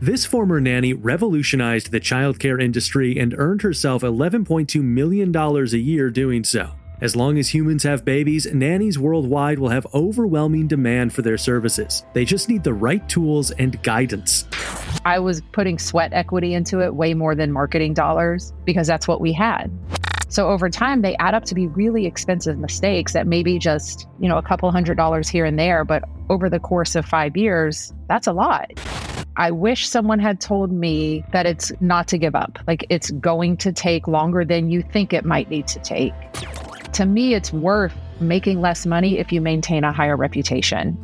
This former nanny revolutionized the childcare industry and earned herself $11.2 million a year doing so. As long as humans have babies, nannies worldwide will have overwhelming demand for their services. They just need the right tools and guidance. I was putting sweat equity into it way more than marketing dollars because that's what we had. So over time, they add up to be really expensive mistakes that maybe just, you know, a couple hundred dollars here and there, but over the course of five years, that's a lot. I wish someone had told me that it's not to give up. Like it's going to take longer than you think it might need to take to me, it's worth making less money if you maintain a higher reputation.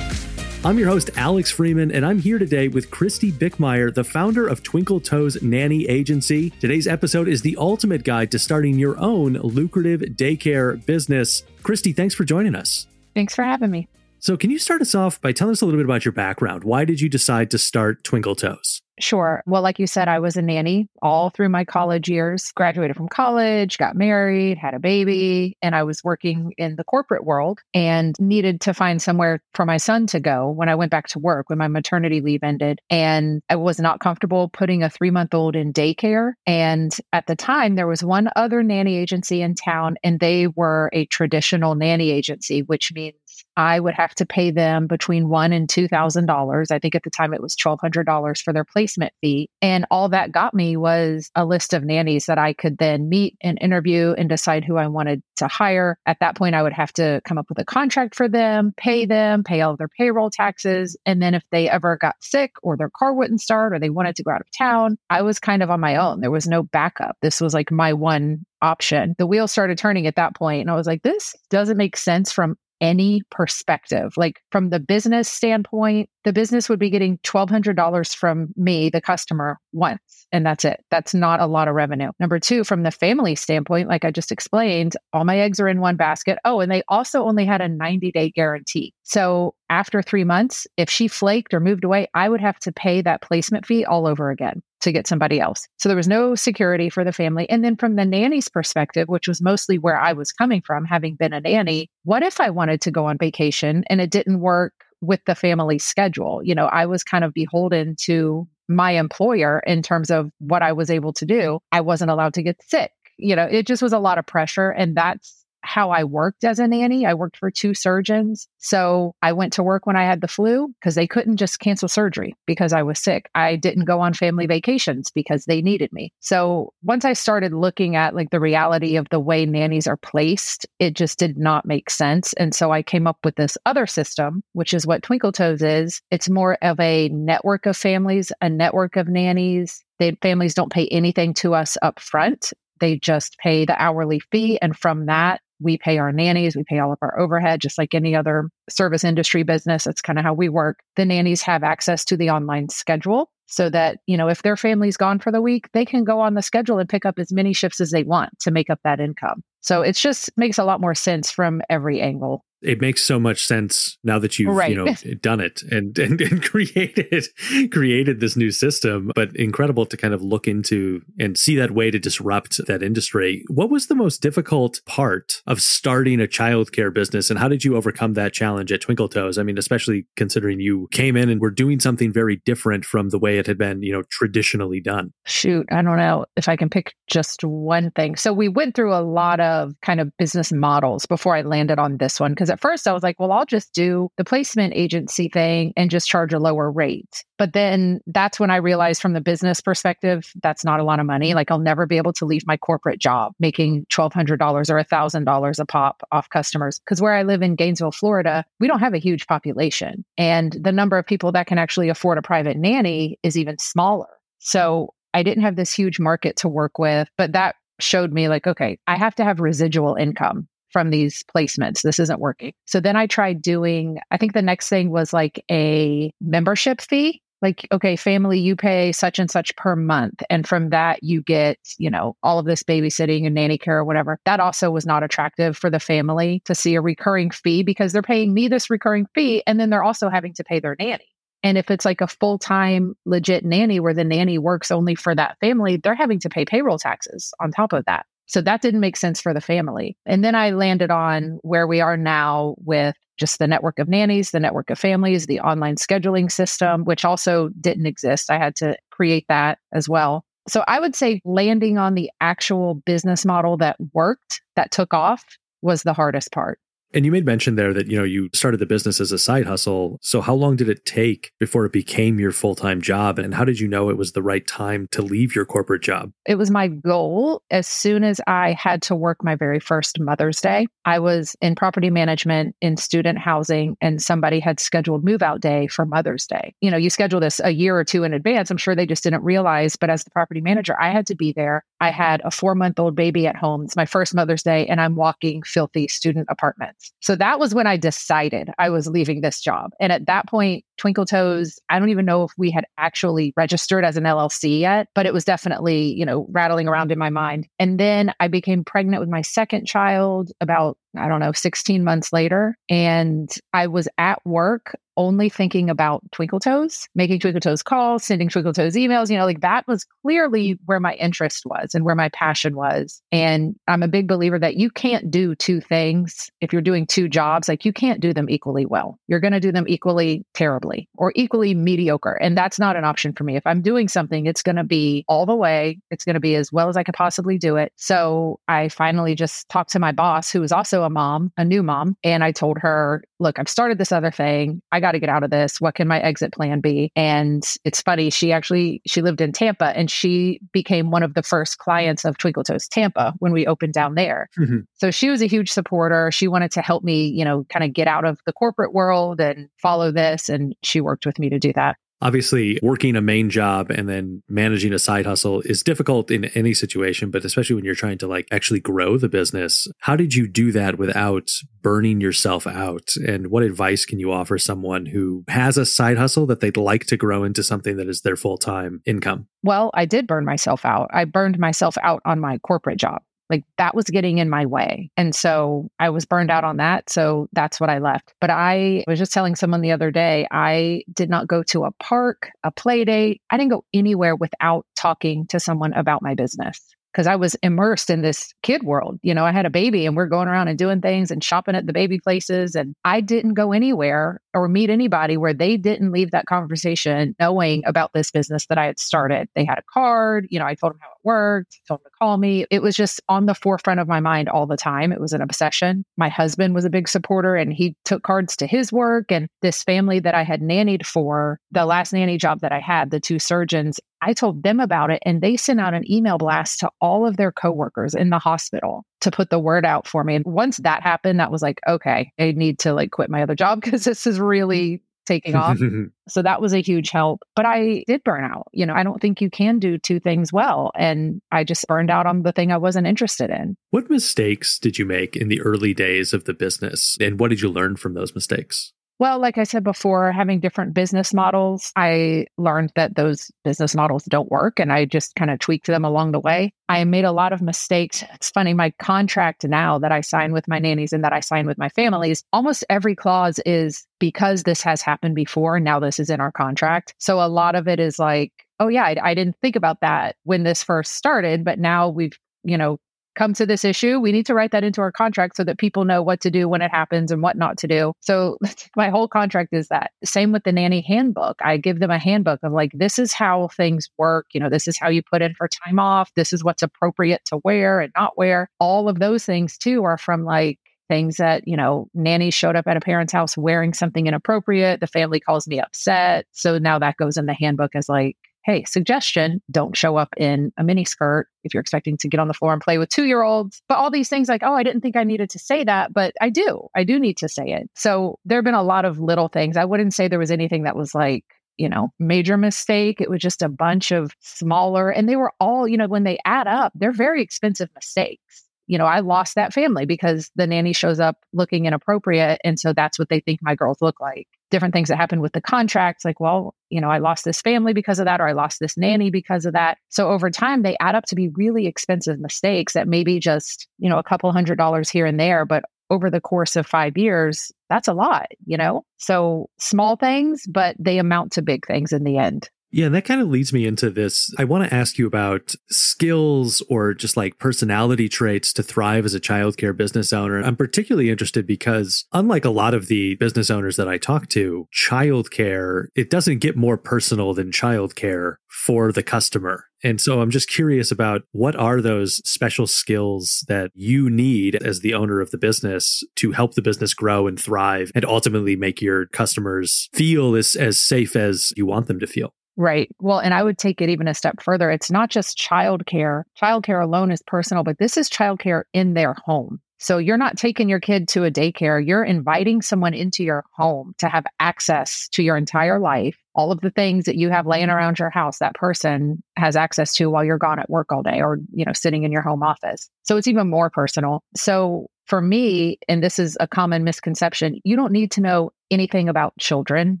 I'm your host, Alex Freeman, and I'm here today with Kristy Bickmeyer, the founder of Twinkle Toes Nanny Agency. Today's episode is the ultimate guide to starting your own lucrative daycare business. Kristy, thanks for joining us. Thanks for having me. So, can you start us off by telling us a little bit about your background? Why did you decide to start Twinkle Toes? Sure. Well, like you said, I was a nanny all through my college years, graduated from college, got married, had a baby, and I was working in the corporate world and needed to find somewhere for my son to go when I went back to work when my maternity leave ended. And I was not comfortable putting a three month old in daycare. And at the time, there was one other nanny agency in town, and they were a traditional nanny agency, which means I would have to pay them between one and two thousand dollars. I think at the time it was twelve hundred dollars for their placement fee. And all that got me was a list of nannies that I could then meet and interview and decide who I wanted to hire. At that point, I would have to come up with a contract for them, pay them, pay all their payroll taxes. And then if they ever got sick or their car wouldn't start or they wanted to go out of town, I was kind of on my own. There was no backup. This was like my one option. The wheel started turning at that point, and I was like, this doesn't make sense from any perspective. Like from the business standpoint, the business would be getting $1,200 from me, the customer, once, and that's it. That's not a lot of revenue. Number two, from the family standpoint, like I just explained, all my eggs are in one basket. Oh, and they also only had a 90 day guarantee. So after three months, if she flaked or moved away, I would have to pay that placement fee all over again to get somebody else. So there was no security for the family. And then from the nanny's perspective, which was mostly where I was coming from, having been a nanny, what if I wanted to go on vacation and it didn't work with the family schedule? You know, I was kind of beholden to my employer in terms of what I was able to do. I wasn't allowed to get sick. You know, it just was a lot of pressure. And that's how I worked as a nanny. I worked for two surgeons. So I went to work when I had the flu because they couldn't just cancel surgery because I was sick. I didn't go on family vacations because they needed me. So once I started looking at like the reality of the way nannies are placed, it just did not make sense. And so I came up with this other system, which is what Twinkle Toes is. It's more of a network of families, a network of nannies. The families don't pay anything to us up front. They just pay the hourly fee. And from that, we pay our nannies, we pay all of our overhead, just like any other service industry business. That's kind of how we work. The nannies have access to the online schedule so that, you know, if their family's gone for the week, they can go on the schedule and pick up as many shifts as they want to make up that income. So it just makes a lot more sense from every angle it makes so much sense now that you've right. you know done it and, and and created created this new system but incredible to kind of look into and see that way to disrupt that industry. What was the most difficult part of starting a childcare business and how did you overcome that challenge at twinkle toes? I mean especially considering you came in and were doing something very different from the way it had been you know traditionally done. Shoot i don't know if i can pick just one thing. So we went through a lot of kind of business models before i landed on this one because because at first I was like, well, I'll just do the placement agency thing and just charge a lower rate. But then that's when I realized from the business perspective, that's not a lot of money. Like I'll never be able to leave my corporate job making $1,200 or $1,000 a pop off customers. Because where I live in Gainesville, Florida, we don't have a huge population. And the number of people that can actually afford a private nanny is even smaller. So I didn't have this huge market to work with, but that showed me like, okay, I have to have residual income from these placements. This isn't working. So then I tried doing, I think the next thing was like a membership fee. Like, okay, family, you pay such and such per month. And from that, you get, you know, all of this babysitting and nanny care or whatever. That also was not attractive for the family to see a recurring fee because they're paying me this recurring fee. And then they're also having to pay their nanny. And if it's like a full time legit nanny where the nanny works only for that family, they're having to pay payroll taxes on top of that. So that didn't make sense for the family. And then I landed on where we are now with just the network of nannies, the network of families, the online scheduling system, which also didn't exist. I had to create that as well. So I would say landing on the actual business model that worked, that took off, was the hardest part. And you made mention there that, you know, you started the business as a side hustle. So how long did it take before it became your full-time job and how did you know it was the right time to leave your corporate job? It was my goal as soon as I had to work my very first Mother's Day. I was in property management in student housing and somebody had scheduled move out day for Mother's Day. You know, you schedule this a year or two in advance. I'm sure they just didn't realize, but as the property manager, I had to be there. I had a 4-month-old baby at home. It's my first Mother's Day and I'm walking filthy student apartments. So that was when I decided I was leaving this job. And at that point, Twinkle Toes, I don't even know if we had actually registered as an LLC yet, but it was definitely, you know, rattling mm-hmm. around in my mind. And then I became pregnant with my second child about I don't know, 16 months later. And I was at work only thinking about Twinkle Toes, making Twinkle Toes calls, sending Twinkle Toes emails. You know, like that was clearly mm. where my interest was and where my passion was. And I'm a big believer that you can't do two things if you're doing two jobs, like you can't do them equally well. You're going to do them equally terribly or equally mediocre. And that's not an option for me. If I'm doing something, it's going to be all the way, it's going to be as well as I could possibly do it. So I finally just talked to my boss, who was also a mom, a new mom, and I told her, look, I've started this other thing. I got to get out of this. What can my exit plan be? And it's funny, she actually she lived in Tampa and she became one of the first clients of Twinkle Toes Tampa when we opened down there. Mm-hmm. So she was a huge supporter. She wanted to help me, you know, kind of get out of the corporate world and follow this and she worked with me to do that. Obviously, working a main job and then managing a side hustle is difficult in any situation, but especially when you're trying to like actually grow the business. How did you do that without burning yourself out? And what advice can you offer someone who has a side hustle that they'd like to grow into something that is their full time income? Well, I did burn myself out. I burned myself out on my corporate job. Like that was getting in my way. And so I was burned out on that. So that's what I left. But I was just telling someone the other day, I did not go to a park, a play date. I didn't go anywhere without talking to someone about my business because I was immersed in this kid world. You know, I had a baby and we're going around and doing things and shopping at the baby places. And I didn't go anywhere or meet anybody where they didn't leave that conversation knowing about this business that I had started. They had a card, you know, I told them how it worked, told them to call me. It was just on the forefront of my mind all the time. It was an obsession. My husband was a big supporter and he took cards to his work. And this family that I had nannied for, the last nanny job that I had, the two surgeons, I told them about it and they sent out an email blast to all of their coworkers in the hospital to put the word out for me. And once that happened, that was like, okay, I need to like quit my other job because this is really taking off. so that was a huge help. But I did burn out. You know, I don't think you can do two things well. And I just burned out on the thing I wasn't interested in. What mistakes did you make in the early days of the business? And what did you learn from those mistakes? Well, like I said before, having different business models, I learned that those business models don't work and I just kind of tweaked them along the way. I made a lot of mistakes. It's funny, my contract now that I sign with my nannies and that I sign with my families, almost every clause is because this has happened before. And now this is in our contract. So a lot of it is like, oh, yeah, I, I didn't think about that when this first started, but now we've you know, come to this issue, we need to write that into our contract so that people know what to do when it happens and what not to do. So my whole contract is that. Same with the nanny handbook. I give them a handbook of like, this is how things work. You know, this is how you put in for time off. This is what's appropriate to wear and not wear. All of those things too are from like, things that, you know, nanny showed up at a parent's house wearing something inappropriate. The family calls me upset. So now that goes in the handbook as like, hey, suggestion, don't show up in a mini skirt if you're expecting to get on the floor and play with two year olds. But all these things like, oh, I didn't think I needed to say that, but I do. I do need to say it. So there have been a lot of little things. I wouldn't say there was anything that was like, you know, major mistake. It was just a bunch of smaller, and they were all, you know, when they add up, they're very expensive mistakes you know, I lost that family because the nanny shows up looking inappropriate. And so that's what they think my girls look like. Different things that happen with the contracts, like, well, you know, I lost this family because of that, or I lost this nanny because of that. So over time, they add up to be really expensive mistakes that maybe just, you know, a couple hundred dollars here and there, but over the course of five years, that's a lot, you know? So small things, but they amount to big things in the end. Yeah, and that kind of leads me into this. I want to ask you about skills or just like personality traits to thrive as a childcare business owner. I'm particularly interested because unlike a lot of the business owners that I talk to, childcare, it doesn't get more personal than childcare for the customer. And so I'm just curious about what are those special skills that you need as the owner of the business to help the business grow and thrive and ultimately make your customers feel as, as safe as you want them to feel. Right. Well, and I would take it even a step further. It's not just childcare. Childcare alone is personal, but this is childcare in their home. So you're not taking your kid to a daycare. You're inviting someone into your home to have access to your entire life. All of the things that you have laying around your house, that person has access to while you're gone at work all day or, you know, sitting in your home office. So it's even more personal. So for me, and this is a common misconception, you don't need to know anything about children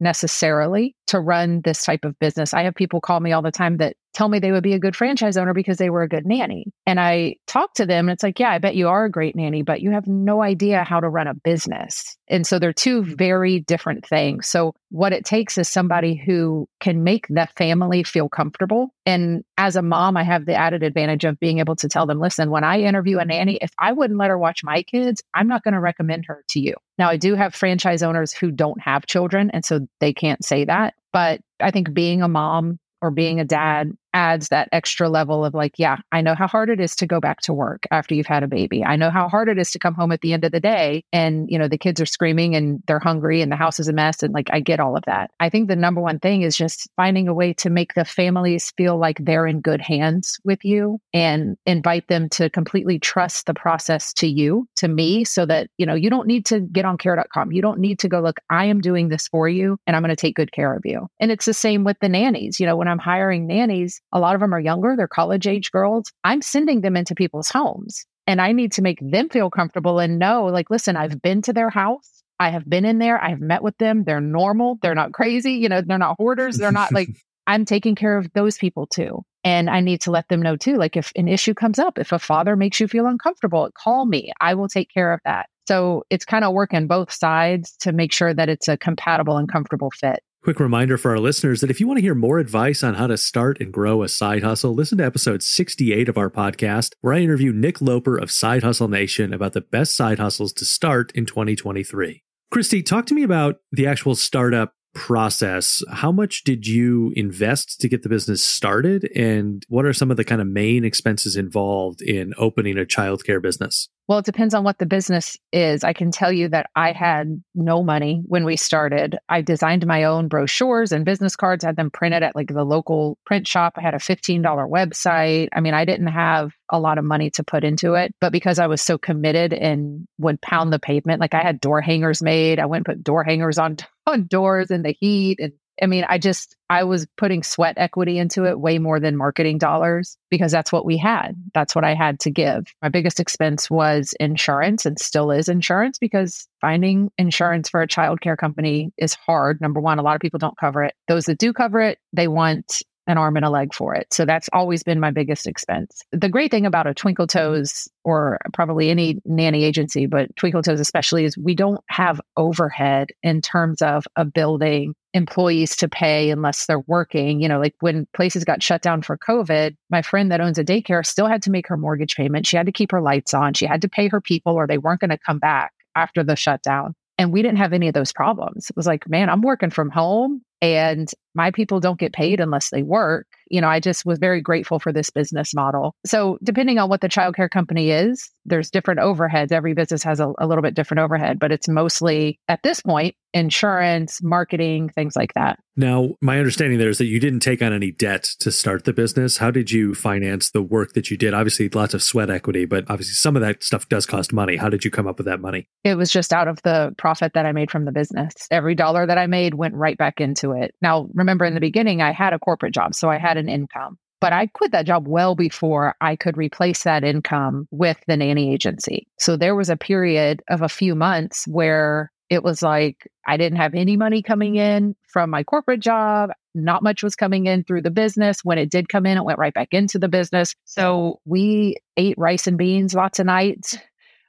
necessarily to run this type of business. I have people call me all the time that tell me they would be a good franchise owner because they were a good nanny. And I talk to them and it's like, yeah, I bet you are a great nanny, but you have no idea how to run a business. And so they're two mm-hmm. very different things. So what it takes is somebody who can make the family feel comfortable. And as a mom, I have the added advantage of being able to tell them, listen, when I interview a nanny, if I wouldn't let her watch my kids, I'm not going to recommend her to you. Now, I do have franchise owners who don't have children, and so they can't say that. But I think being a mom or being a dad adds that extra level of like, yeah, I know how hard it is to go back to work after you've had a baby. I know how hard it is to come home at the end of the day and, you know, the kids are screaming and they're hungry and the house is a mess. And like, I get all of that. I think the number one thing is just finding a way to make the families feel like they're in good hands with you and invite them to completely trust the process to you, to me, so that, you know, you don't need to get on care.com. You don't need to go, look, I am doing this for you and I'm going to take good care of you. And it's the same with the nannies. You know, when I'm hiring nannies, a lot of them are younger, they're college age girls. I'm sending them into people's homes and I need to make them feel comfortable and know, like, listen, I've been to their house. I have been in there. I've met with them. They're normal. They're not crazy. You know, they're not hoarders. They're not like, I'm taking care of those people too. And I need to let them know too. Like, if an issue comes up, if a father makes you feel uncomfortable, call me. I will take care of that. So it's kind of working both sides to make sure that it's a compatible and comfortable fit. Quick reminder for our listeners that if you want to hear more advice on how to start and grow a side hustle, listen to episode 68 of our podcast, where I interview Nick Loper of Side Hustle Nation about the best side hustles to start in 2023. Kristy, talk to me about the actual startup process. How much did you invest to get the business started? And what are some of the kind of main expenses involved in opening a childcare business? Well, it depends on what the business is. I can tell you that I had no money when we started. I designed my own brochures and business cards, had them printed at like the local print shop. I had a $15 website. I mean, I didn't have a lot of money to put into it, but because I was so committed and would pound the pavement, like I had door hangers made. I went and put door hangers on doors in the heat and I mean, I just, I was putting sweat equity into it way more than marketing dollars because that's what we had. That's what I had to give. My biggest expense was insurance and still is insurance because finding insurance for a childcare company is hard. Number one, a lot of people don't cover it. Those that do cover it, they want an arm and a leg for it. So that's always been my biggest expense. The great thing about a Twinkle mm-hmm. Toes or probably any nanny agency, but Twinkle Toes especially, is we don't have overhead in terms of a building employees to pay unless they're working. You know, like when places got shut down for COVID, my friend that owns a daycare still had to make her mortgage payment. She had to keep her lights on. She had to pay her people or they weren't going to come back after the shutdown. And we didn't have any of those problems. It was like, man, I'm working from home and my people don't get paid unless they work. You know, I just was very grateful for this business model. So, depending on what the childcare company is, there's different overheads. Every business has a, a, little bit different overhead, but it's mostly at this point insurance, marketing, things like that. Now, my understanding there is that you didn't take on any debt to start the business. How did you finance the work that you did? Obviously, lots of sweat equity, but obviously, some of that stuff does cost money. How did you come up with that money? It was just out of the profit that I made from the business. Every dollar that I made went right back into it. Now, remember in the beginning, I had a corporate job, so I had an income. But I quit that job well before I could replace that income with the nanny agency. So there was a period of a few months where it was like I didn't have any money coming in from my corporate job. Not much was coming in through the business. When it did come in, it went right back into the business. So we ate rice and beans lots of nights.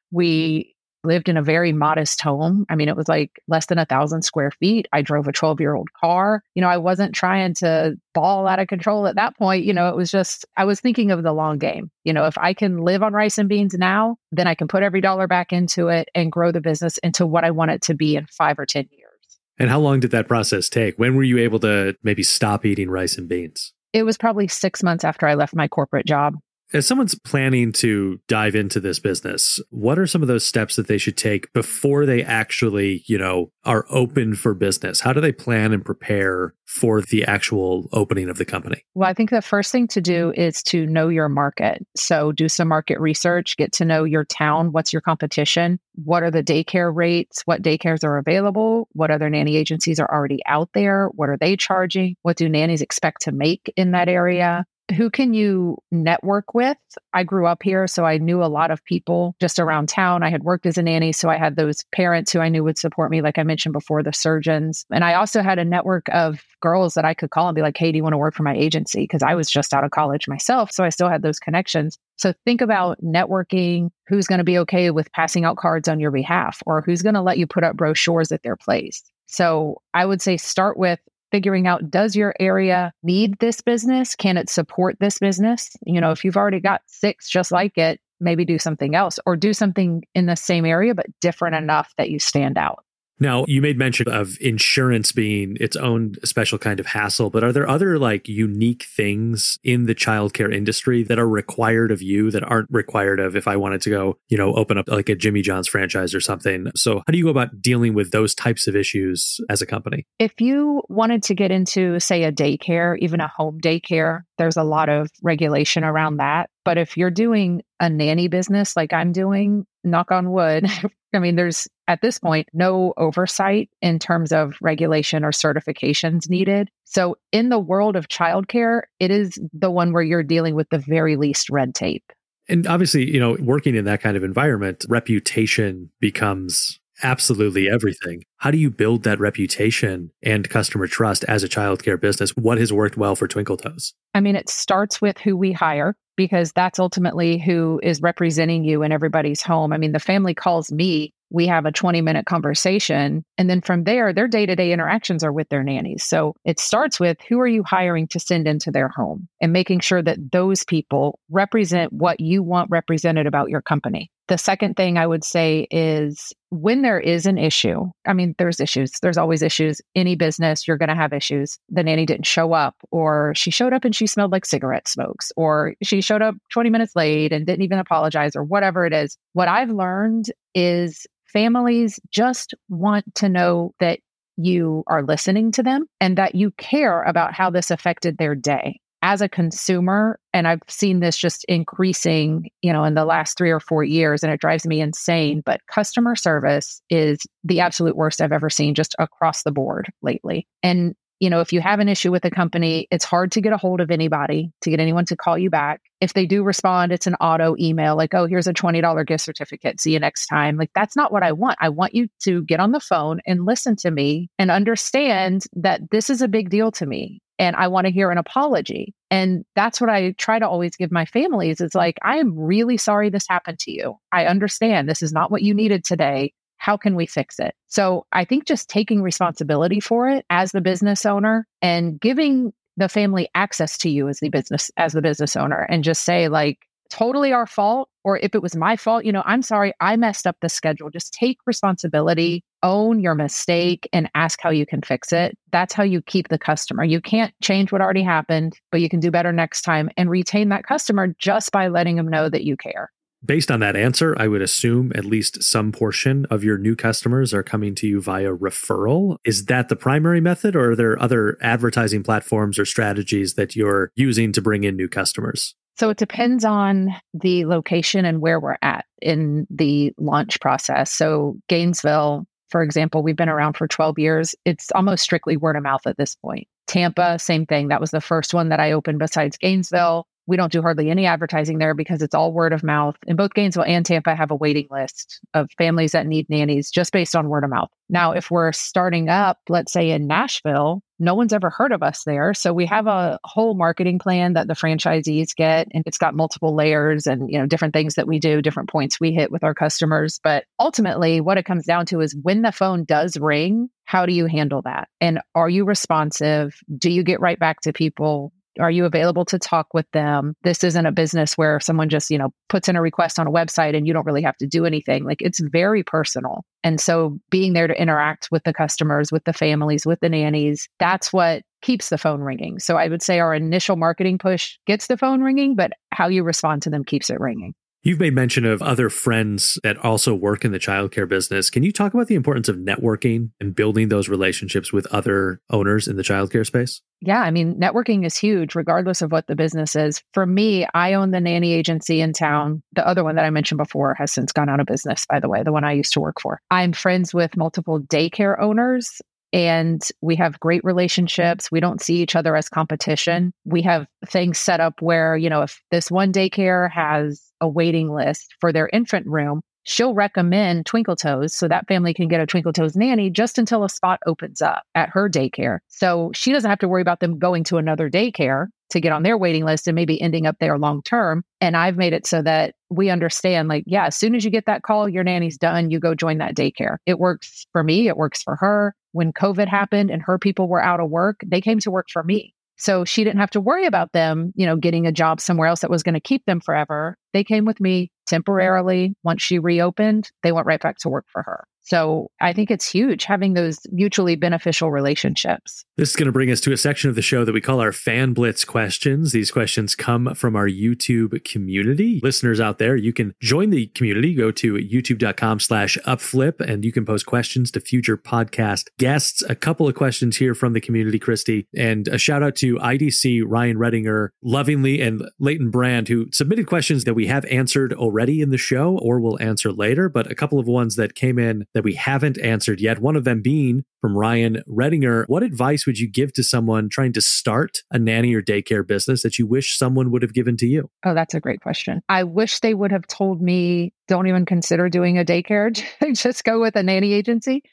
We lived in a very modest home. I mean, it was like less than a thousand square feet. I drove a 12 year old car. You know, I wasn't trying to ball out of control at that point. You know, it was just, I was thinking of the long game. You know, if I can live on rice and beans now, then I can put every dollar back into it and grow the business into what I want it to be in five or 10 years. And how long did that process take? When were you able to maybe stop eating rice and beans? It was probably six months after I left my corporate job as someone's planning to dive into this business, what are some of those steps that they should take before they actually, you know, are open for business? How do they plan and prepare for the actual opening of the company? Well, I think the first thing to do is to know your market. So do some market research, get to know your town. What's your competition? What are the daycare rates? What daycares are available? What other nanny agencies are already out there? What are they charging? What do nannies expect to make in that area? Who can you network with? I grew up here, so I knew a lot of people just around town. I had worked as a nanny, so I had those parents who I knew would support me, like I mentioned before, the surgeons. And I also had a network of girls that I could call and be like, hey, do you want to work for my agency? Because I was just out of college myself, so I still had those connections. So think about networking, who's going to be okay with passing out cards on your behalf, or who's going to let you put up brochures at their place. So I would say start with figuring out does your area need this business? Can it support this business? You know, if you've already got six just like it, maybe do something else or do something in the same area, but different enough that you stand out. Now, you made mention of insurance being its own special kind of hassle, but are there other like unique things in the childcare industry that are required of you that aren't required of if I wanted to go, you know, open up like a Jimmy John's franchise or something? So, how do you go about dealing with those types of issues as a company? If you wanted to get into, say, a daycare, even a home daycare, there's a lot of regulation around that. But if you're doing a nanny business like I'm doing, knock on wood, I mean, there's at this point no oversight in terms of regulation or certifications needed. So, in the world of childcare, it is the one where you're dealing with the very least red tape. And obviously, you know, working in that kind of environment, reputation becomes absolutely mm-hmm. everything. How do you build that reputation and customer trust as a childcare business? What has worked well for Twinkle Toes? I mean, it starts with who we hire because that's ultimately who is representing you in everybody's home. I mean, the family calls me, we have a 20 minute conversation. And then from there, their day to day interactions are with their nannies. So it starts with who are you hiring to send into their home and making sure that those people represent what you want represented about your company. The second thing I would say is when there is an issue, I mean, there's issues. There's always issues. Any business, you're going to have issues. The nanny didn't show up, or she showed up and she smelled like cigarette smokes, or she showed up 20 minutes late and didn't even apologize, or whatever it is. What I've learned is families just want to know that you are listening to them and that you care about how this affected their day as a consumer, and I've seen this just increasing, you know, in the last three or four years, and it drives me insane. But customer service is the absolute worst I've ever seen just across the board lately. And, you know, if you have an issue with a company, it's hard to get a hold of anybody, to get anyone to call you back. If they do respond, it's an auto email like, oh, here's a $20 gift certificate. See you next time. Like, that's not what I want. I want you to get on the phone and listen to me and understand that this is a big deal to me and I want to hear an apology. And that's what I try to always give my families. It's like, I am really sorry this happened to you. I understand this is not what you needed today. How can we fix it? So I think just taking responsibility for it as the business owner and giving the family access to you as the business as the business owner and just say like totally our fault or if it was my fault, you know, I'm sorry, I messed up the schedule. Just take responsibility, own your mistake, and ask how you can fix it. That's how you keep the customer. You can't change what already happened, but you can do better next time and retain that customer just by letting them know that you care. Based on that answer, I would assume at least some portion of your new customers are coming to you via referral. Is that the primary method, or are there other advertising platforms or strategies that you're using to bring in new customers? So it depends on the location and where we're at in the launch process. So Gainesville, for example, we've been around for 12 years. It's almost strictly word of mouth at this point. Tampa, same thing. That was the first one that I opened besides Gainesville. We don't do hardly any advertising there because it's all word of mouth. And both Gainesville and Tampa have a waiting list of families that need nannies just based on word of mouth. Now, if we're starting up, let's say in Nashville, no one's ever heard of us there. So we have a whole marketing plan that the franchisees get and it's got multiple layers and you know different things that we do, different points we hit with our customers, but ultimately what it comes down to is when the phone does ring, how do you handle that? And are you responsive? Do you get right back to people? Are you available to talk with them? This isn't a business where someone just, you know, puts in a request on a website and you don't really have to do anything. Like it's very personal. And so being there to interact with the customers, with the families, with the nannies, that's what keeps the phone ringing. So I would say our initial marketing push gets the phone ringing, but how you respond to them keeps it ringing. You've made mention of other friends that also work in the childcare business. Can you talk about the importance of networking and building those relationships with other owners in the childcare space? Yeah, I mean, networking is huge, regardless of what the business is. For me, I own the nanny agency in town. The other one that I mentioned before has since gone out of business, by the way, the one I used to work for. I'm friends with multiple daycare owners and we have great relationships. We don't see each other as competition. We have things set up where, you know, if this one daycare has a waiting list for their infant room, she'll recommend Twinkle Toes so that family can get a Twinkle Toes nanny just until a spot opens up at her daycare. So she doesn't have to worry about them going to another daycare to get on their waiting list and maybe ending up there long term. And I've made it so that we understand like, yeah, as soon as you get that call, your nanny's done, you go join that daycare. It works for me, it works for her. When COVID happened and her people were out of work, they came to work for me. So she didn't have to worry about them, you know, getting a job somewhere else that was going to keep them forever. They came with me temporarily. Once she reopened, they went right back to work for her. So I think it's huge having those mutually beneficial relationships. This is going to bring us to a section of the show that we call our Fan Blitz questions. These questions come from our YouTube community. Listeners out there, you can join the community. Go to youtube.com slash upflip and you can post questions to future podcast guests. A couple of questions here from the community, Kristy, and a shout out to IDC Ryan Redinger, lovingly, and Leighton Brand, who submitted questions that we have answered already in the show or will answer later, but a couple of ones that came in that we haven't answered yet. One of them being from Ryan Redinger. What advice would you give to someone trying to start a nanny or daycare business that you wish someone would have given to you? Oh, that's a great question. I wish they would have told me don't even consider doing a daycare, just go with a nanny agency.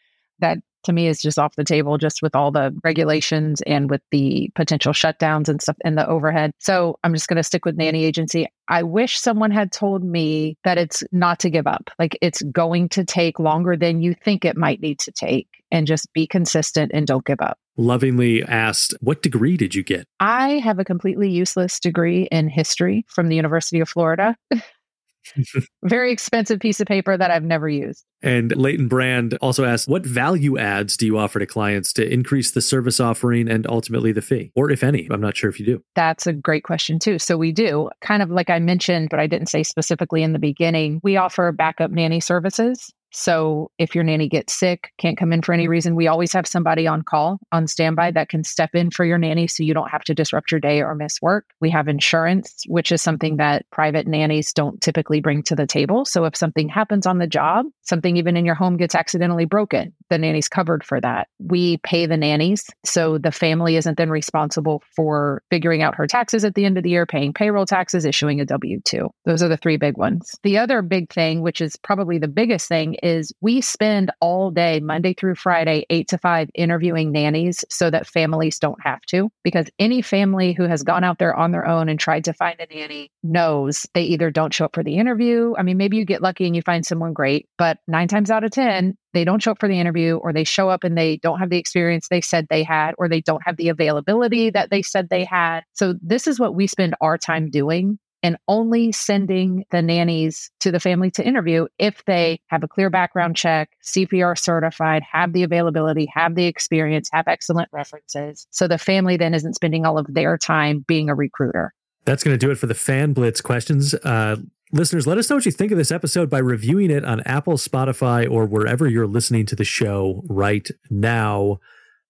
That to me is just off the table just with all the regulations and with the potential shutdowns and stuff and the overhead. So I'm just going to stick with nanny agency. I wish someone had told me that it's not to give up. Like it's going to take longer than you think it might need to take and just be consistent and don't give up. Lovingly asked, What degree did you get? I have a completely useless degree in history from the University of Florida. Very expensive piece of paper that I've never used. And Leighton Brand also asked, what value adds do you offer to clients to increase the service offering and ultimately the fee? Or if any, I'm not sure if you do. That's a great question, too. So we do, kind of like I mentioned, but I didn't say specifically in the beginning, we offer backup nanny services. So if your nanny gets sick, can't come in for any reason, we always have somebody on call, on standby that can step in for your nanny so you don't have to disrupt your day or miss work. We have insurance, which is something that private nannies don't typically bring to the table. So if something happens on the job, something even in your home gets accidentally broken, the nanny's covered for that. We pay the nannies. So the family isn't then responsible for figuring out her taxes at the end of the year, paying payroll taxes, issuing a W 2. Those are the three big ones. The other big thing, which is probably the biggest thing, is we spend all day, Monday through Friday, eight to five, interviewing nannies so that families don't have to. Because any family who has gone out there on their own and tried to find a nanny knows they either don't show up for the interview. I mean, maybe you get lucky and you find someone great, but nine times out of 10, they don't show up for the interview or they show up and they don't have the experience they said they had or they don't have the availability that they said they had. So, this is what we spend our time doing and only sending the nannies to the family to interview if they have a clear background check, CPR certified, have the availability, have the experience, have excellent references. So the family then isn't spending all of their time being a recruiter. That's going to do it for the Fan Blitz questions. Uh, listeners, let us know what you think of this episode by reviewing it on Apple, Spotify, or wherever you're listening to the show right now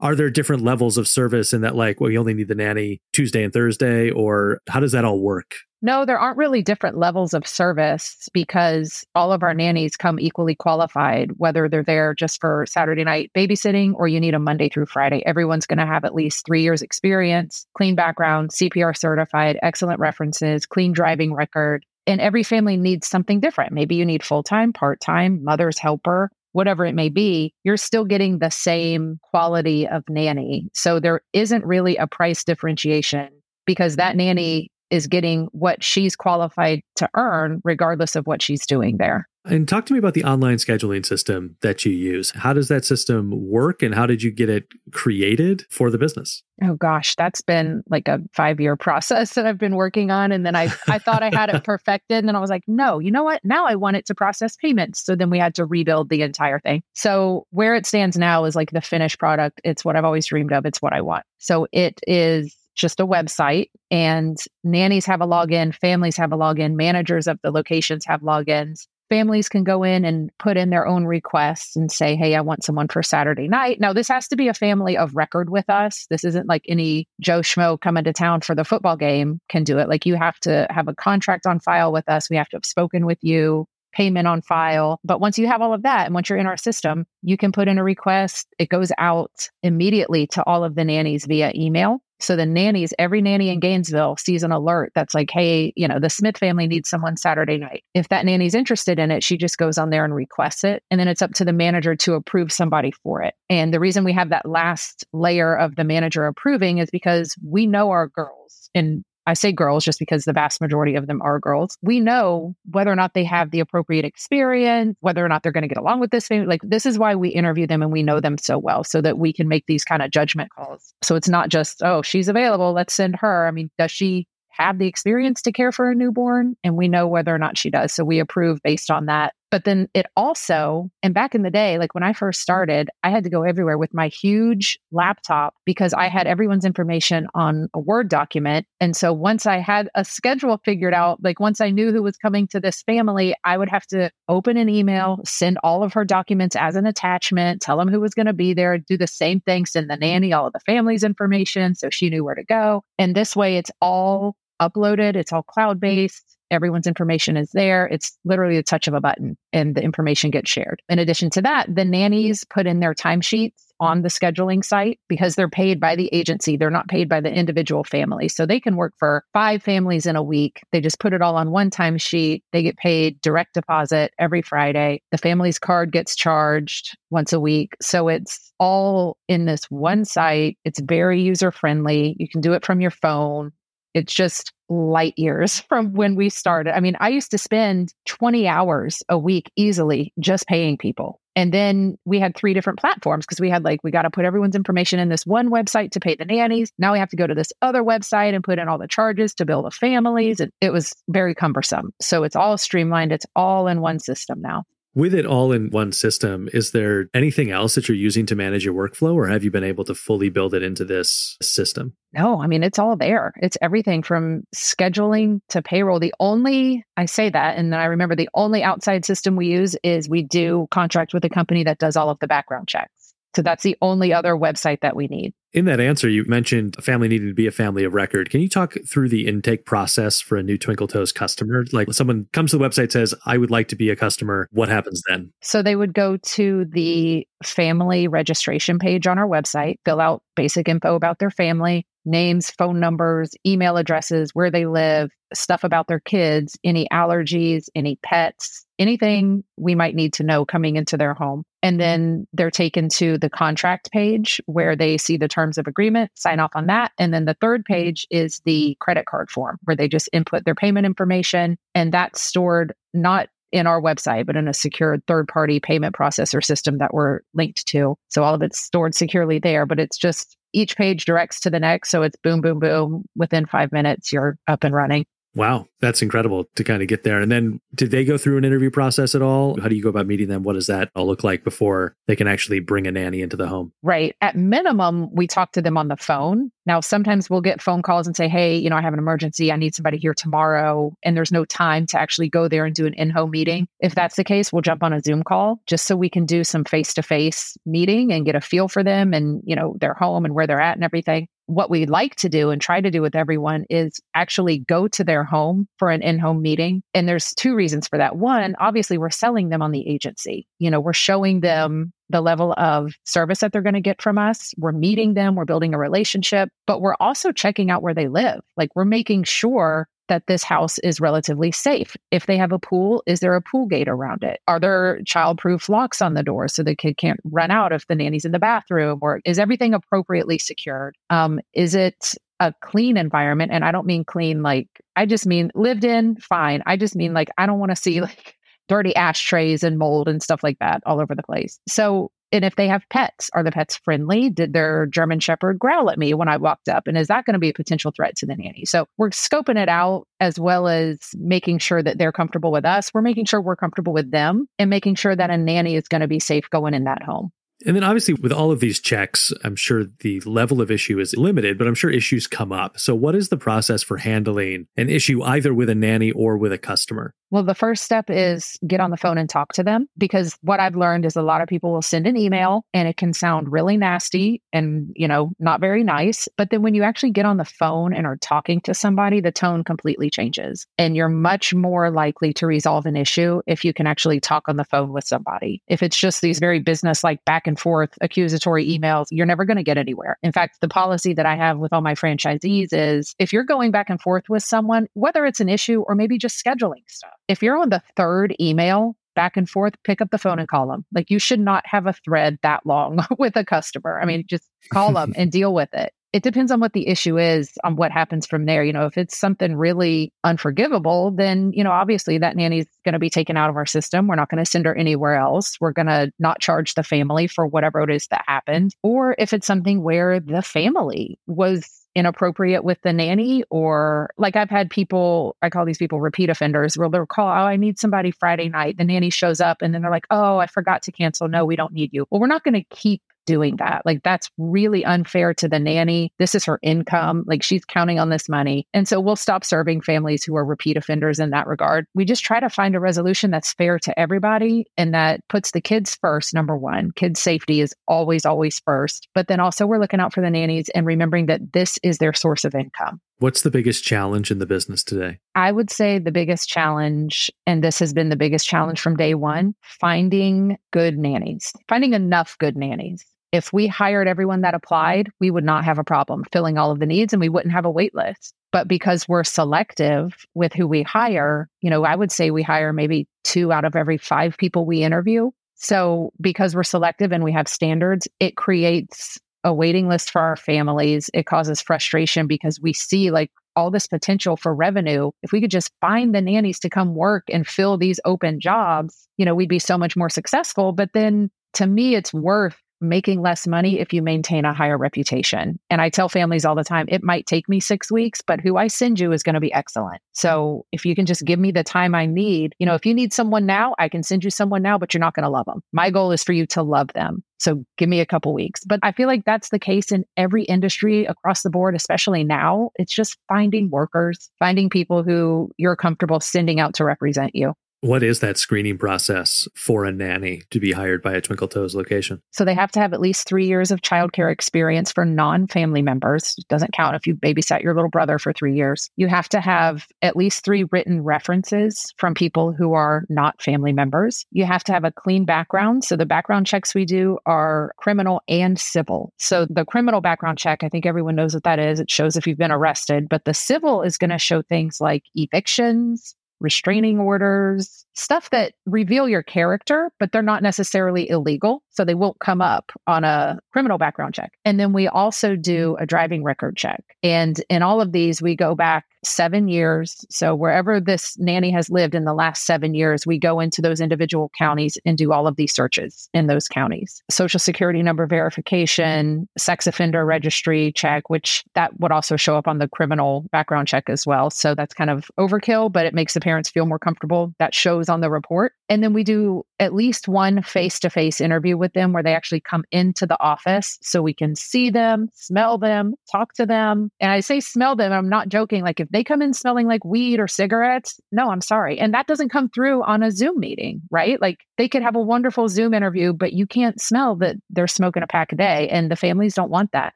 are there different levels of service in that like well you only need the nanny tuesday and thursday or how does that all work No, there aren't really different levels of service because all of our nannies come equally qualified, whether they're there just for Saturday night babysitting or you need a Monday through Friday. Everyone's going to have at least three years experience, clean background, CPR certified, excellent references, clean driving record. And every family needs something different. Maybe you need full time, part time, mother's helper, whatever it may be, you're still getting the same quality of nanny. So there isn't really a price differentiation because that nanny is getting what she's qualified to earn, regardless of what she's doing there. And talk to me about the online scheduling system that you use. How does that system work and how did you get it created for the business? Oh gosh, that's been like a 5-year process that I've been working on and then I I thought I had it perfected and then I was like, "No, you know what? Now I want it to process payments." So then we had to rebuild the entire thing. So where it stands now is like the finished product. It's what I've always dreamed of. It's what I want. So it is just a website and nannies have a login, families have a login, managers of the locations have logins. Families can go in and put in their own requests and say, Hey, I want someone for Saturday night. Now, this has to be a family of record with us. This isn't like any Joe Schmo coming to town for the football game can do it. Like you have to have a contract on file with us. We have to have spoken with you payment on file. But once you have all of that and once you're in our system, you can put in a request. It goes out immediately to all of the nannies via email. So the nannies, every nanny in Gainesville sees an alert that's like, hey, you know, the Smith family needs someone Saturday night. If that nanny's interested in it, she just goes on there and requests it. And then it's up to the manager to approve somebody for it. And the reason we have that last layer of the manager approving is because we know our girls. And I say girls just because the vast majority of them are girls. We know whether or not they have the appropriate experience, whether or not they're going to get along with this family. Like, this is why we interview them and we know them so well so that we can make these kind of judgment calls. So it's not just, oh, she's available, let's send her. I mean, does she have the experience to care for a newborn? And we know whether or not she does. So we approve based on that. But then it also, and back in the day, like when I first mm. started, I had to go everywhere with my huge laptop because I had everyone's information on a Word document. And so once I had a schedule figured out, like once I knew who was coming to this family, I would have to open an email, send all of her documents as an attachment, tell them who was going to be there, do the same thing, send the nanny all of the family's information so she knew where to go. And this way it's all uploaded, it's all cloud based. Everyone's information is there. It's literally the touch of a button and the information gets shared. In addition to that, the nannies put in their timesheets on the scheduling site because they're paid by the agency. They're not paid by the individual family. So they can work for five families in a week. They just put it all on one timesheet. They get paid direct deposit every Friday. The family's card gets charged once a week. So it's all in this one site. It's very user friendly. You can do it from your phone. It's just light years from when we started. I mean, I used to spend 20 hours a week easily just paying people. And then we had three different platforms because we had like, we got to put everyone's information in this one website to pay the nannies. Now we have to go to this other website and put in all the charges to bill the families. And it was very cumbersome. So it's all streamlined, it's all in one system now. With it all in one system, is there anything else that you're using to manage your workflow, or have you been able to fully build it into this system? No, I mean, it's all there. It's everything from scheduling to payroll. The only, I say that, and then I remember the only outside system we use is we do contract with a company that does all of the background checks. So that's the only other website that we need. In that answer, you mentioned a family needing to be a family of record. Can you talk through the intake process for a new Twinkle Toes customer? Like someone comes to the website, says, I would like to be a customer. What happens then? So they would go to the family registration page on our website, fill out basic info about their family, names, phone numbers, email addresses, where they live, stuff about their kids, any allergies, any pets, anything we might need to know coming into their home. And mm-hmm. then they're taken to the contract page where they see the terms of agreement, sign off on that. And then the third page is the credit card form where they just input their payment information and that's stored not in our website, but in a secured third party payment processor system that we're linked to. So all of it's stored securely there, but it's just each page directs to the next. So it's boom, boom, boom. Within five minutes, you're up and running. Wow, that's incredible to kind of get there. And then did they go through an interview process at all? How do you go about meeting them? What does that all look like before they can actually bring a nanny into the home? Right. At minimum, we talk to them on the phone. Now, sometimes we'll get phone calls and say, Hey, you know, I have an emergency. I need somebody here tomorrow. And there's no time to actually go there and do an in home meeting. If that's the case, we'll jump on a Zoom call just so we can do some face to face meeting and get a feel for them and, you know, their home and where they're at and everything. What we like to do and try to do with everyone is actually go to their home for an in-home meeting and there's two reasons for that. One obviously we're selling them on the agency. You know we're showing them the level of service that they're going to get from us we're meeting them we're building a relationship but we're also checking out where they live. Like we're making sure that this house is relatively safe. If they have a pool, is there a pool gate around it? Are there childproof locks on the door so the kid can't run out if the nanny's in the bathroom? Or is everything appropriately secured? Um, is it a clean environment? And I don't mean clean like, I just mean lived in, fine. I just mean like, I don't want to see like dirty ashtrays and mold and stuff like that all over the place. So and if they have pets, are the pets friendly? Did their German Shepherd growl at me when I walked up? And is that going to be a potential threat to the nanny? So we're scoping it out as well as making sure that they're comfortable with us. We're making sure we're comfortable with them and making sure that a nanny is going to be safe going in that home. And then obviously with all of these checks, I'm sure the level of issue is limited, but I'm sure issues come up. So what is the process for handling an issue either with a nanny or with a customer? Well, the first step is get on the phone and talk to them because what I've learned is a lot of people will send an email and it can sound really nasty and, you know, not very nice. But then when you actually get on the phone and are talking to somebody, the tone completely changes. And you're much more likely to resolve an issue if you can actually talk on the phone with somebody. If it's just these very business like back and forth accusatory emails, you're never going to get anywhere. In fact, the policy that I have with all my franchisees is if you're going back and forth with someone, whether it's an issue or maybe just scheduling stuff, if you're on the third email back and forth, pick up the phone and call them. Like you should not have a thread that long with a customer. I mean, just call them and deal with it. It depends on what the issue is, on what happens from there. You know, if it's something really unforgivable, then, you know, obviously that nanny's going to be taken out of our system. We're not going to send her anywhere else. We're going to not charge the family for whatever it is that happened. Or if it's something where the family was inappropriate with the nanny or like I've had people I call these people repeat offenders where they'll call, oh, I need somebody Friday night. The nanny shows up and then they're like, oh, I forgot to cancel. No, we don't need you. Well, we're not going to keep doing that. Like that's really unfair to the nanny. This is her income. Like she's counting on this money. And so we'll stop serving families who are repeat offenders in that regard. We just try to find a resolution that's fair to everybody and that puts the kids first, number one. Kids' safety is always, always first. But then also we're looking out for the nannies and remembering that this is their source of income. What's the biggest challenge in the business today? I would say the biggest challenge, and this has been the biggest challenge from day one finding good nannies, finding enough good nannies. If we hired everyone that applied, we would not have a problem filling all of the needs and we wouldn't have a wait list. But because we're selective with who we hire, you know, I would say we hire maybe two out of every five people we interview. So because we're selective and we have standards, it creates a waiting list for our families. It causes frustration because we see like all this potential for revenue. If we could just find the nannies to come work and fill these open jobs, you know, we'd be so much more successful. But then to me, it's worth making less money if you maintain a higher reputation. And I tell families all the time, it might take me six weeks, but who I send you is going to be excellent. So if you can just give me the time I need, you know, if you need someone now, I can send you someone now, but you're not going to love them. My goal is for you to love them. So give me a couple weeks. But I feel like that's the case in every industry across the board, especially now. It's just finding workers, finding people who you're comfortable sending out to represent you. What is that screening process for a nanny to be hired by a Twinkle Toes location? So they have to have at least three years of childcare experience for non family members. It doesn't count if you babysat your little brother for three years. You have to have at least three written references from people who are not family members. You have to have a clean background. So the background checks we do are criminal and civil. So the criminal background check, I think everyone knows what that is. It shows if you've been arrested, but the civil is going to show things like evictions, restraining orders, stuff that reveal your character, but they're not necessarily illegal. So they won't come up on a criminal background check. And then we also mm-hmm. do a driving record check. And in all of these, we go back seven years. So wherever this nanny has lived in the last seven years, we go into those individual counties and do all of these searches in those counties. Social security number verification, sex offender registry check, which that would also show up on the criminal background check as well. So that's kind of overkill, but it makes the parents feel more comfortable. That shows on the report. And then we do at least one face to face interview with them where they actually come into the office so we can see them, smell them, talk to them. And I say smell them, I'm not joking. Like if they come in smelling like weed or cigarettes, no, I'm sorry. And that doesn't come through on a Zoom meeting, right? Like they could have a wonderful Zoom interview, but you can't smell that they're smoking a pack a day. And the families don't want that.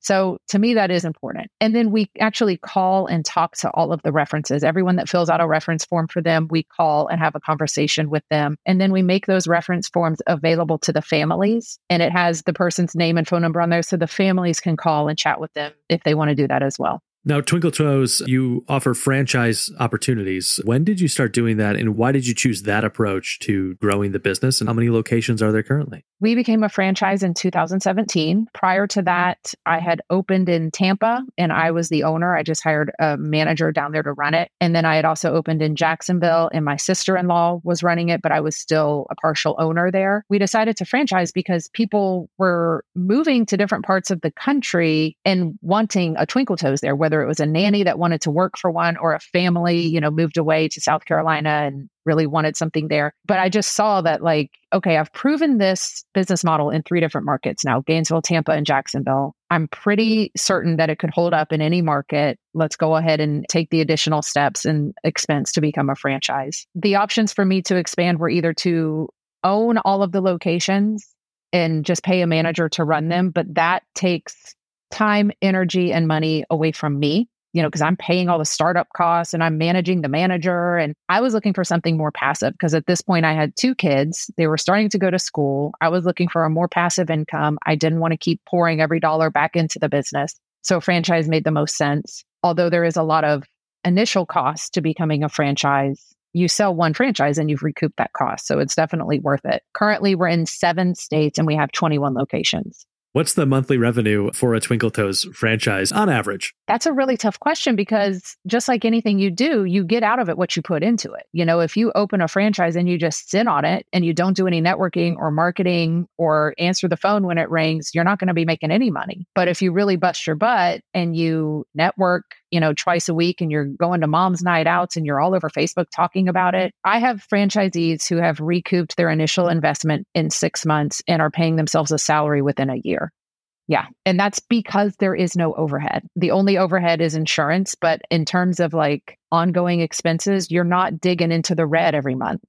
So to me, that is important. And then we actually call and talk to all of the references. Everyone that fills out a reference form for them, we call and have a conversation with them. And then we make those reference forms available to the families. And it has the person's name and phone number on there so the families can call and chat with them if they want to do that as well. Now, Twinkle Toes, you offer franchise opportunities. When did you start doing that, and why did you choose that approach to growing the business? And how many locations are there currently? We became a franchise in 2017. Prior to that, I had opened in Tampa, and I was the owner. I just hired a manager down there to run it. And then I had also opened in Jacksonville, and my sister in law was running it, but I was still a partial owner there. We decided to franchise because people were moving to different parts of the country and wanting a Twinkle Toes there, it was a nanny that wanted to work for one or a family, you know, moved away to South Carolina and really wanted something there. But I just saw that, like, okay, I've proven this business model in three different markets now Gainesville, Tampa, and Jacksonville. I'm pretty certain that it could hold up in any market. Let's go ahead and take the additional steps and expense to become a franchise. The options for me to expand were either to own all of the locations and just pay a manager to run them, but that takes time, energy, and money away from me, you know, because I'm paying all the startup costs and I'm managing the manager. And I was looking for something more passive because at this point I had two kids. They were starting to go to school. I was looking for a more passive income. I didn't want to keep pouring every dollar back into the business. So franchise made the most sense. Although there is a lot of initial cost to becoming a franchise, you sell one franchise and you've recouped that cost. So it's definitely worth it. Currently, we're in seven states and we have 21 locations. What's the monthly revenue for a Twinkle Toes franchise on average? That's a really tough question because just like anything you do, you get out of it what you put into it. You know, if you open a franchise and you just sit on it and you don't do any networking or marketing or answer the phone when it rings, you're not going to be making any money. But if you really bust your butt and you network, you know, twice a week and you're going to mom's night outs and you're all over Facebook talking about it. I have franchisees who have recouped their initial investment in six months and are paying themselves a salary within a year. Yeah. And that's because there is no overhead. The only overhead is insurance. But in terms of like ongoing expenses, you're not digging into the red every month.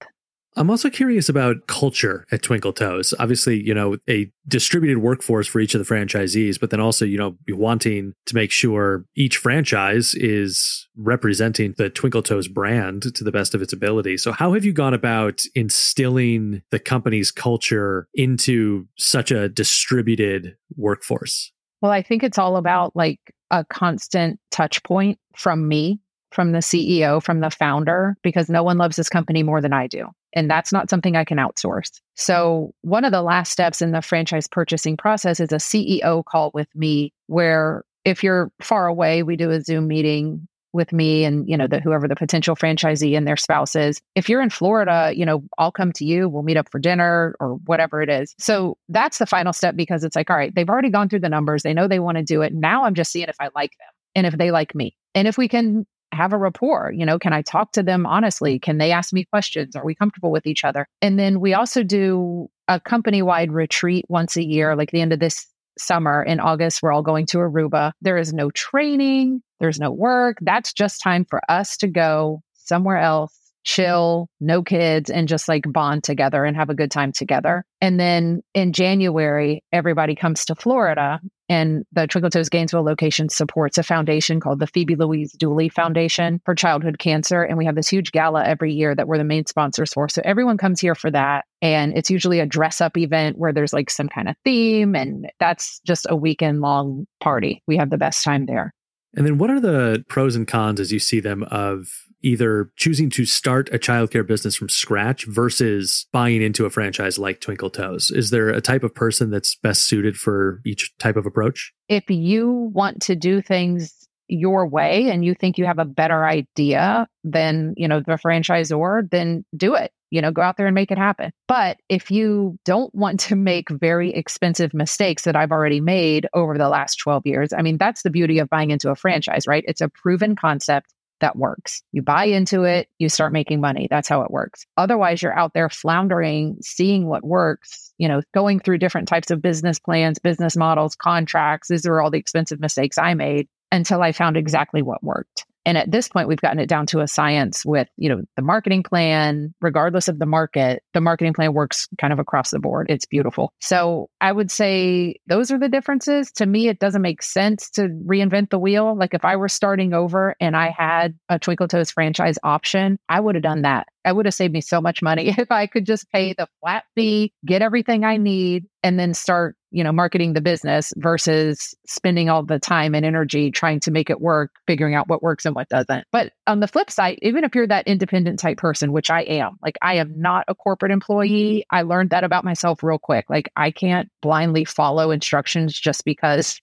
I'm also curious about culture at Twinkle Toes. Obviously, you know, a distributed workforce for each of the franchisees, but then also, you know, wanting to make sure each franchise is representing the Twinkle Toes brand to the best of its ability. So, how have you gone about instilling the company's culture into such a distributed workforce? Well, I think it's all about like a constant touch point from me from the CEO, from the founder, because no one loves this company more than I do. And that's not something I can outsource. So, one of the last steps in the franchise purchasing process is a CEO call with me, where if you're far away, we do a Zoom meeting with me and you know the whoever the potential franchisee and their spouses if you're in florida you know i'll come to you we'll meet up for dinner or whatever it is so that's the final step because it's like all right they've already gone through the numbers they know they want to do it now i'm just seeing if i like them and if they like me and if we can have a rapport. You know, can I talk to them honestly? Can they ask me questions? Are we comfortable with each other? And then we also do a company wide retreat once a year, like the end of this summer in August. We're all going to Aruba. There is no training, there's no work. That's just time for us to go somewhere else chill, no kids, and just like bond together and have a good time together. And then in January, everybody comes to Florida, and the Twinkle Gainesville location supports a foundation called the Phoebe Louise Dooley Foundation for Childhood Cancer. And we have this huge gala every year that we're the main sponsors for. So everyone comes here for that. And it's usually a dress up event where there's like some kind of theme, and that's just a weekend long party. We have the best time there. And then what are the pros and cons as you see them of either choosing to start a childcare business from scratch versus buying into a franchise like Twinkle Toes? Is there a type of person that's best suited for each type of approach? If you want to do things your way and you think you have a better idea than, you know, the franchisor, then do it. You know, go out there and make it happen. But if you don't want to make very expensive mistakes that I've already made over the last 12 years, I mean, that's the beauty of buying into a franchise, right? It's a proven concept that works. You buy into it, you start making money. That's how it works. Otherwise, you're out there floundering, seeing what works, you know, going through different types of business plans, business models, contracts. These are all the expensive mistakes I made until I found exactly what worked. And at this point, we've gotten it down to a science with, you know, the marketing plan, regardless of the market, the marketing plan works kind of across the board. It's beautiful. So I would say those are the differences. To me, it doesn't make sense to reinvent the wheel. Like if I were starting over and I had a Twinkle Toes franchise option, I would have done that. I would have saved me so much money if I could just pay the flat fee, get everything I need, and then start, you know, marketing the business versus spending all the time and energy trying to make it work, figuring out what works and what doesn't. But on the flip side, even if you're that independent type person, which I am, like I am not a corporate employee, I learned that about myself real quick. Like I can't blindly follow instructions just because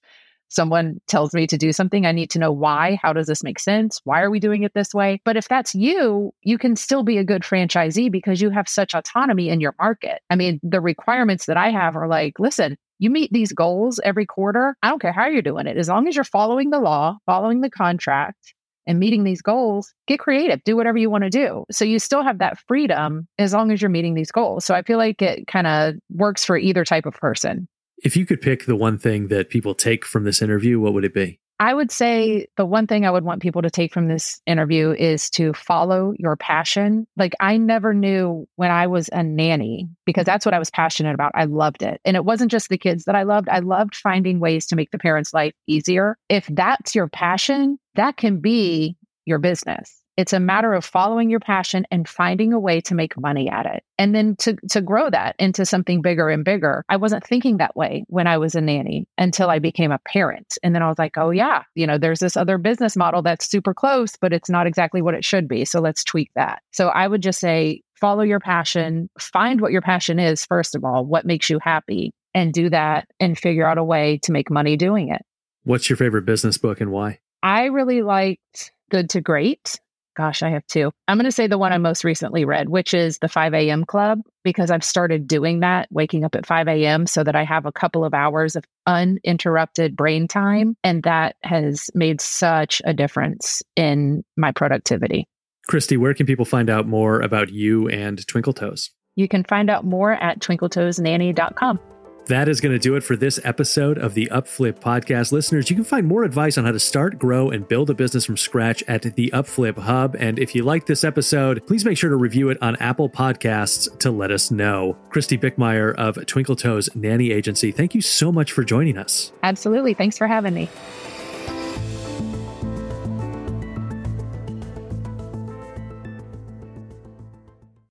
someone tells me to do something, I need to know why. How does this make sense? Why are we doing it this way? But if that's you, you can still be a good franchisee because you have such autonomy in your market. I mean, the requirements that I have are like, listen, you meet these goals every quarter. I don't care how you're doing it. As long as you're following the law, following the contract, and meeting these goals, get creative, do whatever you want to do. So you still have that freedom as long as you're meeting these goals. So I feel like it kind of works for either type of person. If you could pick the one thing that people take from this interview, what would it be? I would say the one thing I would want people to take from this interview is to follow your passion. Like, I never knew when I was a nanny because that's what I was passionate about. I loved it. And it wasn't just the kids that I loved, I loved finding ways to make the parents' life easier. If that's your passion, that can be your business. It's a matter of following your passion and finding a way to make money at it. And then to, to grow that into something bigger and bigger. I wasn't thinking that way when I was a nanny until I became a parent. And then I was like, oh, yeah, you know, there's this other business model that's super close, but it's not exactly what it should be. So let's tweak that. So I would just say, follow your passion, find what your passion is, first of all, what makes you happy, and do that and figure out a way to make money doing it. What's your favorite business book and why? I really liked Good to Great Gosh, I have two. I'm going to say the one I mm-hmm. most recently read, which is the 5 a.m. club, because I've started doing that, waking up at 5 a.m. so that I have a couple of hours of uninterrupted brain time. And that has made such a difference in my productivity. Kristy, where can people find out more about you and Twinkle Toes? You can find out more at twinkletoesnanny.com. That is going to do it for this episode of the Upflip podcast. Listeners, you can find more advice on how to start, grow, and build a business from scratch at the Upflip Hub. And if you like this episode, please make sure to review it on Apple Podcasts to let us know. Kristy Bickmeyer of Twinkle Toes Nanny Agency, thank you so much for joining us. Absolutely. Thanks for having me.